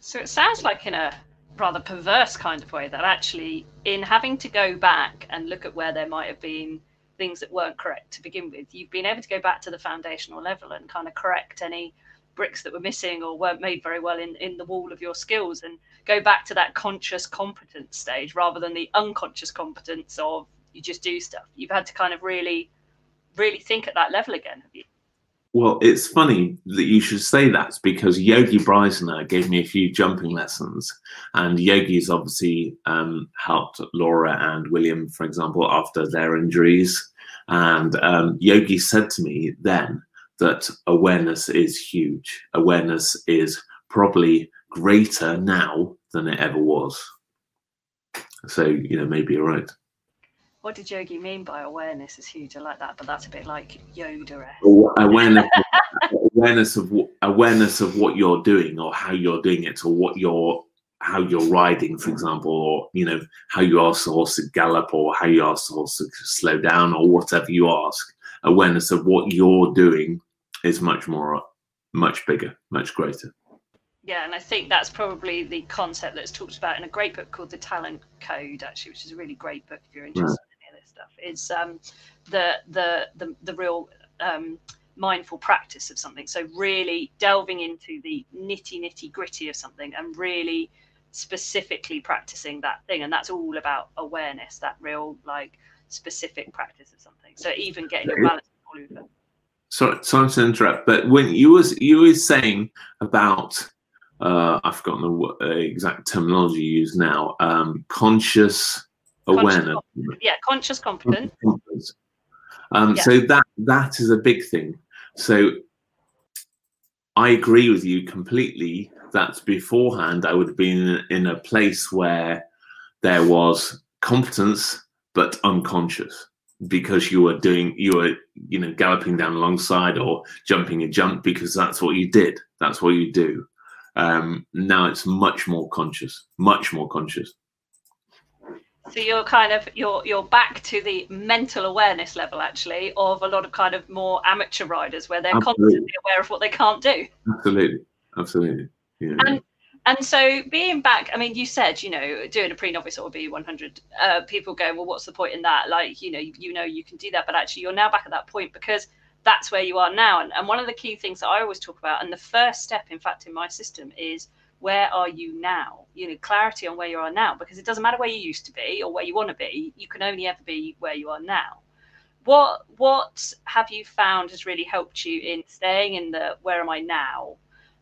So it sounds like in a rather perverse kind of way that actually, in having to go back and look at where there might have been things that weren't correct to begin with, you've been able to go back to the foundational level and kind of correct any bricks that were missing or weren't made very well in, in the wall of your skills and go back to that conscious competence stage rather than the unconscious competence of you just do stuff. You've had to kind of really, really think at that level again, have you?
Well, it's funny that you should say that because Yogi Breisner gave me a few jumping lessons, and Yogi's obviously um, helped Laura and William, for example, after their injuries. And um, Yogi said to me then that awareness is huge. Awareness is probably greater now than it ever was. So, you know, maybe you're right.
What did Yogi mean by awareness is huge? I like that, but that's a bit like Yoda.
Awareness, awareness of [laughs] awareness of what you're doing or how you're doing it or what you're how you're riding, for example, or you know how you ask the horse to gallop or how you ask the horse to slow down or whatever you ask. Awareness of what you're doing is much more, much bigger, much greater.
Yeah, and I think that's probably the concept that's talked about in a great book called The Talent Code, actually, which is a really great book if you're hmm. interested right. in any of this stuff. Is um, the, the the the real um, mindful practice of something. So really delving into the nitty nitty gritty of something and really specifically practicing that thing, and that's all about awareness. That real like specific practice of something. So even getting your balance all over
sorry, sorry to interrupt, but when you was you were saying about uh, I've forgotten the uh, exact terminology used now. Um, conscious, conscious awareness.
yeah, conscious competence.
Um, yeah. So that that is a big thing. So I agree with you completely. That beforehand I would have been in a place where there was competence but unconscious because you were doing you were you know galloping down alongside or jumping a jump because that's what you did that's what you do um now it's much more conscious much more conscious
so you're kind of you're you're back to the mental awareness level actually of a lot of kind of more amateur riders where they're absolutely. constantly aware of what they can't do
absolutely absolutely yeah.
and and so being back, I mean, you said, you know, doing a pre-novice or B100, uh, people go, well, what's the point in that? Like, you know, you, you know, you can do that, but actually you're now back at that point because that's where you are now. And, and one of the key things that I always talk about, and the first step, in fact, in my system is where are you now? You know, clarity on where you are now, because it doesn't matter where you used to be or where you want to be. You can only ever be where you are now. What what have you found has really helped you in staying in the where am I now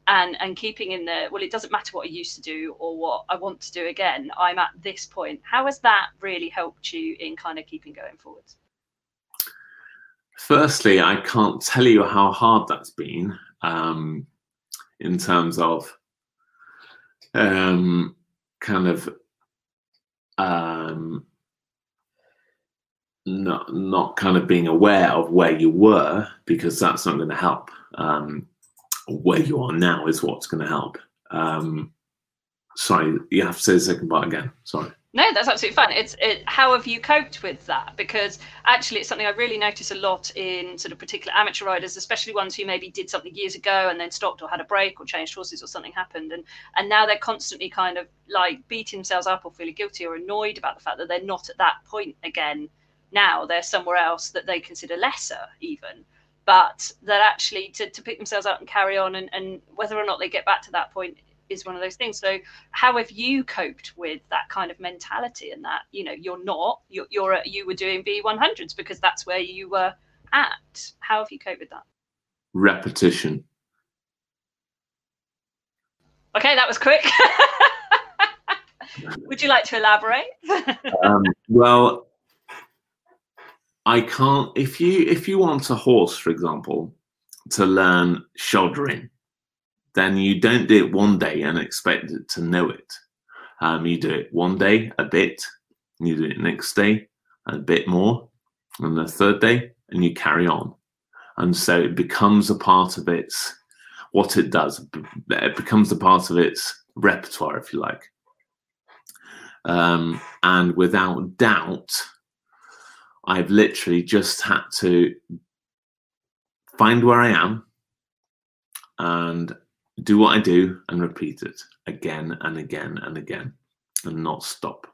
and and keeping in the well it doesn't matter what i used to do or what i want to do again i'm at this point how has that really helped you in kind of keeping going forwards
firstly i can't tell you how hard that's been um, in terms of um, kind of um, not not kind of being aware of where you were because that's not going to help um, where you are now is what's going to help. Um, sorry, you have to say the second part again. Sorry.
No, that's absolutely fine. It's it, how have you coped with that? Because actually, it's something I really notice a lot in sort of particular amateur riders, especially ones who maybe did something years ago and then stopped or had a break or changed horses or something happened, and and now they're constantly kind of like beating themselves up or feeling guilty or annoyed about the fact that they're not at that point again. Now they're somewhere else that they consider lesser, even but that actually to, to pick themselves up and carry on and, and whether or not they get back to that point is one of those things. So how have you coped with that kind of mentality and that you know you're not you're, you're you were doing b100s because that's where you were at. How have you coped with that?
Repetition.
Okay that was quick. [laughs] Would you like to elaborate? [laughs]
Um, well I can't if you if you want a horse, for example, to learn shouldering, then you don't do it one day and expect it to know it. Um, you do it one day, a bit, you do it next day, a bit more, and the third day, and you carry on. And so it becomes a part of its what it does. It becomes a part of its repertoire, if you like. Um, and without doubt, I've literally just had to find where I am and do what I do and repeat it again and again and again and not stop.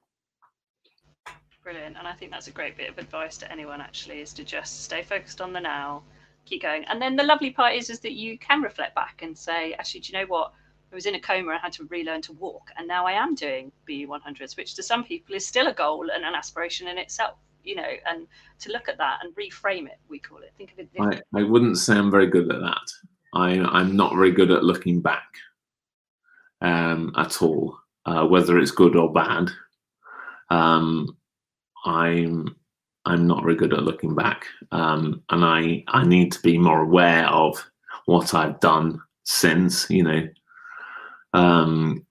Brilliant. And I think that's a great bit of advice to anyone actually is to just stay focused on the now, keep going. And then the lovely part is is that you can reflect back and say, actually, do you know what? I was in a coma, I had to relearn to walk, and now I am doing BE 100s, which to some people is still a goal and an aspiration in itself, you know, and to look at that and reframe it, we call it. Think of it.
I, I wouldn't say I'm very good at that. I, I'm not very good at looking back um, at all, uh, whether it's good or bad. Um, I'm I'm not very good at looking back, um, and I I need to be more aware of what I've done since, you know, um,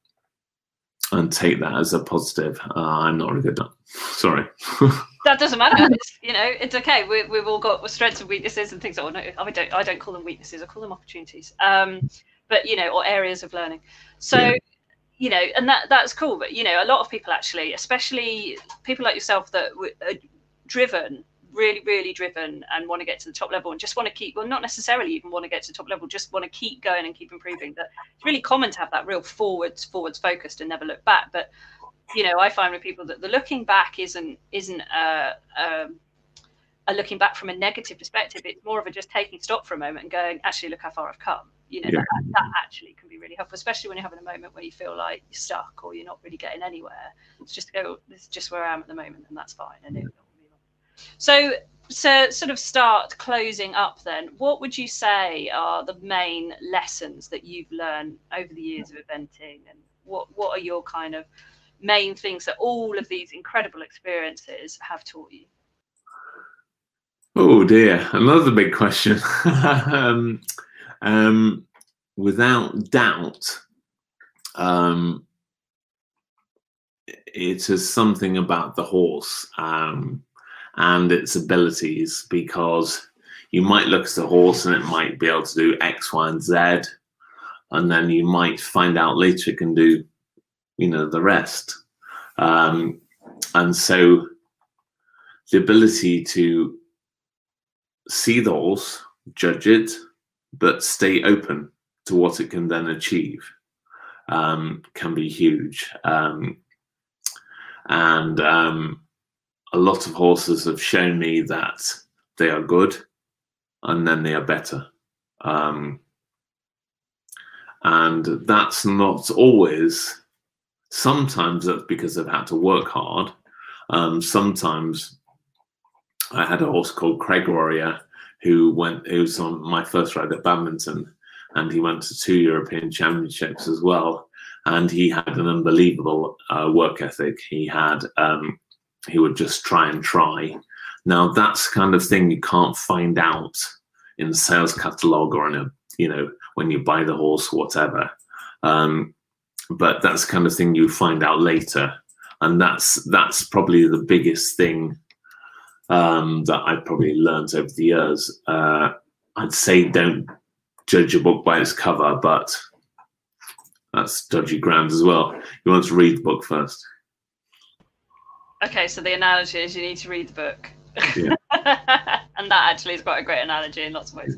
and take that as a positive. Uh, I'm not really good at. Sorry. [laughs]
that doesn't matter. It's, you know, it's okay. We, we've all got strengths and weaknesses and things. Oh no, I don't. I don't call them weaknesses. I call them opportunities. Um, but you know, or areas of learning. So. Yeah you know, and that that's cool. But you know, a lot of people actually, especially people like yourself that are driven, really, really driven, and want to get to the top level, and just want to keep, well, not necessarily even want to get to the top level, just want to keep going and keep improving. That it's really common to have that real forwards, forwards focused and never look back. But you know, I find with people that the looking back isn't isn't a, a, a looking back from a negative perspective. It's more of a just taking stock for a moment and going, actually, look how far I've come you know, yeah. that, that, actually can be really helpful, especially when you're having a moment where you feel like you're stuck or you're not really getting anywhere. It's just to go, this is just where I am at the moment, and that's fine. And so, so sort of start closing up then, what would you say are the main lessons that you've learned over the years of eventing and what, what are your kind of main things that all of these incredible experiences have taught you?
Oh dear, another big question. [laughs] um, um, without doubt, um, it is something about the horse um, and its abilities because you might look at a horse and it might be able to do X, Y, and Z, and then you might find out later it can do, you know, the rest. Um, and so the ability to see the horse, judge it, but stay open to what it can then achieve um, can be huge. Um, and um, a lot of horses have shown me that they are good and then they are better. Um, and that's not always, sometimes that's because they've had to work hard. Um, sometimes I had a horse called Craig Warrior who went who was on my first ride at badminton and he went to two European championships as well. And he had an unbelievable uh, work ethic. He had um, he would just try and try. Now that's kind of thing you can't find out in the sales catalog or in a you know when you buy the horse or whatever. Um, but that's kind of thing you find out later, and that's that's probably the biggest thing um, that I've probably learned over the years. Uh, I'd say don't judge a book by its cover, but that's dodgy ground as well. You want to read the book first.
Okay, so the analogy is you need to read the book. Yeah. [laughs] and that actually is quite a great analogy in lots of ways.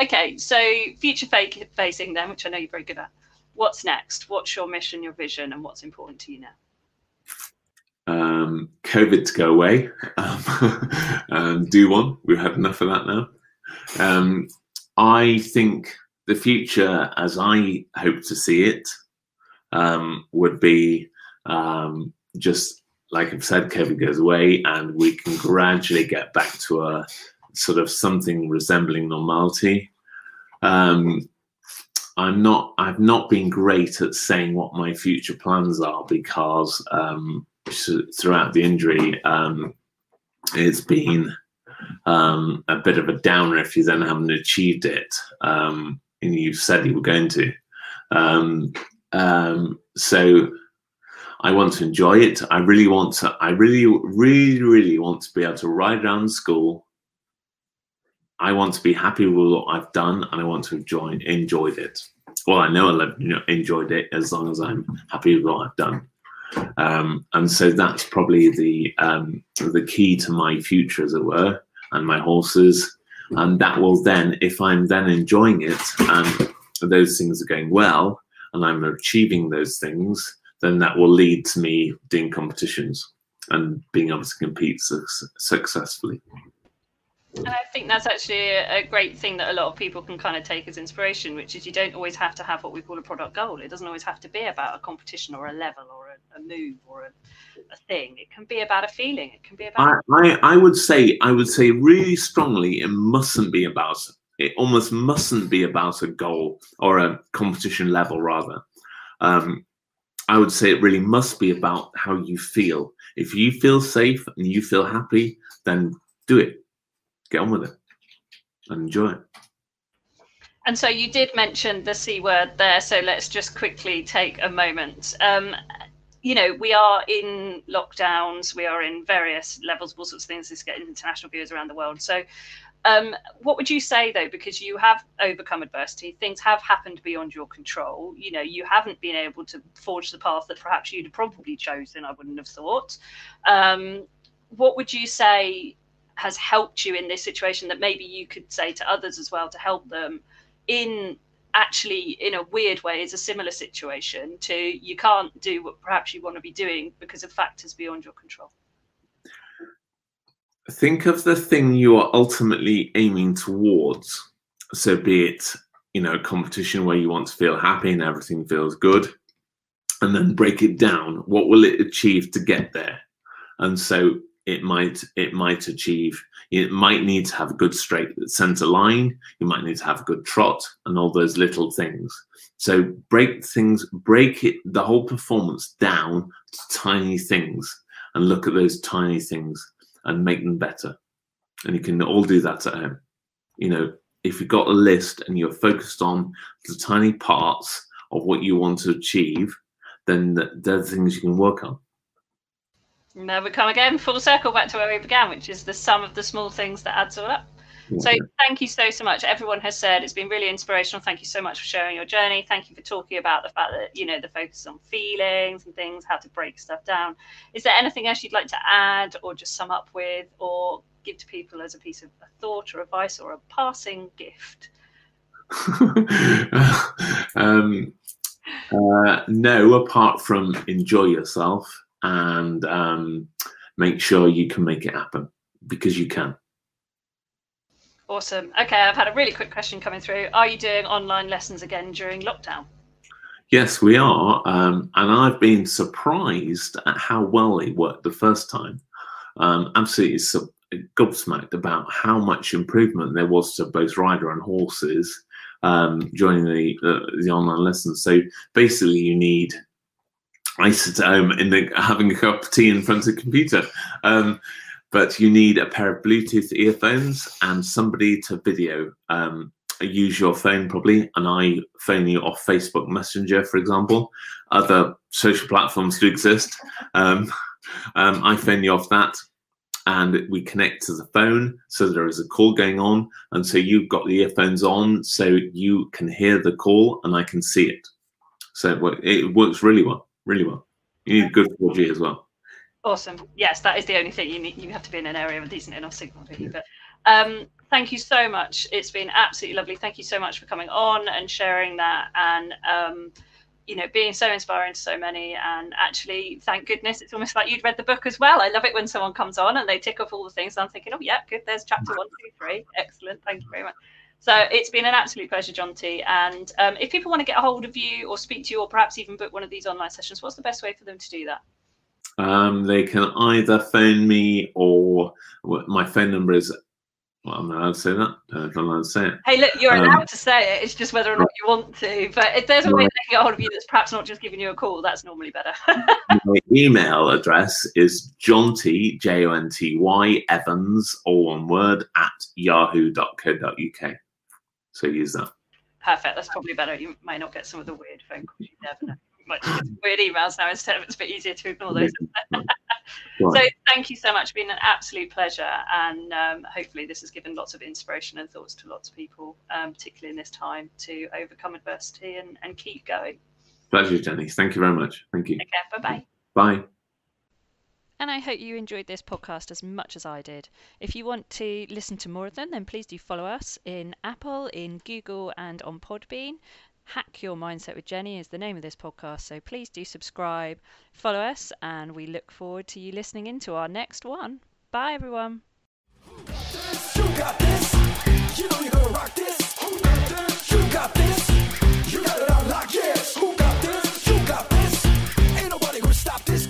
Okay, so future facing then, which I know you're very good at. What's next? What's your mission, your vision, and what's important to you now?
um, COVID to go away um, and [laughs] do one. We've had enough of that now. Um, I think the future, as I hope to see it, um, would be um, just like I've said, COVID goes away and we can gradually get back to a sort of something resembling normality. Um, I'm not. I've not been great at saying what my future plans are because um, throughout the injury, um, it's been um, a bit of a downer if you then haven't achieved it um, and you've said you were going to. Um, so I want to enjoy it. I really want to. I really, really, really want to be able to ride around school. I want to be happy with what I've done, and I want to enjoy enjoyed it. Well, I know I you know, enjoyed it as long as I'm happy with what I've done. Um, and so that's probably the um, the key to my future, as it were, and my horses. And that will then, if I'm then enjoying it and those things are going well, and I'm achieving those things, then that will lead to me doing competitions and being able to compete su successfully.
And I think that's actually a, great thing that a lot of people can kind of take as inspiration, which is you don't always have to have what we call a product goal. It doesn't always have to be about a competition or a level or a, a move or a, a, thing. It can be about a feeling. It can be about.
I, I, I would say I would say really strongly it mustn't be about it. Almost mustn't be about a goal or a competition level rather. Um, I would say it really must be about how you feel. If you feel safe and you feel happy, then do it get on with it and enjoy it.
And so you did mention the C word there. So let's just quickly take a moment. Um, you know, we are in lockdowns, we are in various levels, all sorts of things. This getting international viewers around the world. So, um, what would you say though? Because you have overcome adversity, things have happened beyond your control. You know, you haven't been able to forge the path that perhaps you'd have probably chosen. I wouldn't have thought. Um, what would you say has helped you in this situation that maybe you could say to others as well to help them in actually in a weird way is a similar situation to you can't do what perhaps you want to be doing because of factors beyond your control
think of the thing you are ultimately aiming towards. So be it you know competition where you want to feel happy and everything feels good and then break it down. What will it achieve to get there? And so it might it might achieve it might need to have a good straight center line you might need to have a good trot and all those little things. So break things break it the whole performance down to tiny things and look at those tiny things and make them better. And you can all do that at home. You know if you've got a list and you're focused on the tiny parts of what you want to achieve then they're the things you can work on.
There we come again. Full circle back to where we began, which is the sum of the small things that adds all up. So thank you so so much. Everyone has said it's been really inspirational. Thank you so much for sharing your journey. Thank you for talking about the fact that you know the focus on feelings and things, how to break stuff down. Is there anything else you'd like to add, or just sum up with, or give to people as a piece of a thought or advice or a passing gift? [laughs]
um, uh, no, apart from enjoy yourself and um, make sure you can make it happen because you can.
Awesome. Okay, I've had a really quick question coming through. Are you doing online lessons again during lockdown?
Yes, we are. Um, and I've been surprised at how well it worked the first time. Um, absolutely gobsmacked about how much improvement there was to both rider and horses um, joining the, uh, the online lessons. So basically, you need I sit at home in the having a cup of tea in front of the computer. Um, but you need a pair of Bluetooth earphones and somebody to video. Um, use your phone probably, and I phone you off Facebook Messenger, for example. Other social platforms do exist. Um, um, I phone you off that, and we connect to the phone, so there is a call going on, and so you've got the earphones on, so you can hear the call, and I can see it. So it works really well really well. You need good 4G as well.
Awesome. Yes, that is the only thing you need. You have to be in an area a decent enough signal. But um, thank you so much. It's been absolutely lovely. Thank you so much for coming on and sharing that, and um, you know, being so inspiring to so many. And actually, thank goodness, it's almost like you'd read the book as well. I love it when someone comes on and they tick off all the things. I'm thinking, oh yeah, good. There's chapter one, two, three. Excellent. Thank you very much. So it's been an absolute pleasure, Jonty. And um, if people want to get a hold of you or speak to you or perhaps even book one of these online sessions, what's the best way for them to do that?
Um, they can either phone me or my phone number is. Well, I'm not allowed to say that. I'm not allowed to say it.
Hey, look, you're um, allowed to say it. It's just whether or not you want to. But if there's a way to get hold of you that's perhaps not just giving you a call, that's normally better. [laughs]
my email address is jonty, J O N T Y, Evans, all one word, at yahoo.co.uk. So use that.
Perfect. That's probably better. You might not get some of the weird phone calls. You never know. You might get weird emails now instead. It's a bit easier to ignore those. [laughs] so thank you so much. It's been an absolute pleasure, and um, hopefully this has given lots of inspiration and thoughts to lots of people, um, particularly in this time, to overcome adversity and, and keep going.
Pleasure, Jenny. Thank you very much. Thank you.
Okay. Bye-bye.
Bye.
And I hope you enjoyed this podcast as much as I did. If you want to listen to more of them, then please do follow us in Apple, in Google, and on Podbean. Hack Your Mindset with Jenny is the name of this podcast. So please do subscribe, follow us, and we look forward to you listening into our next one. Bye, everyone. stop this.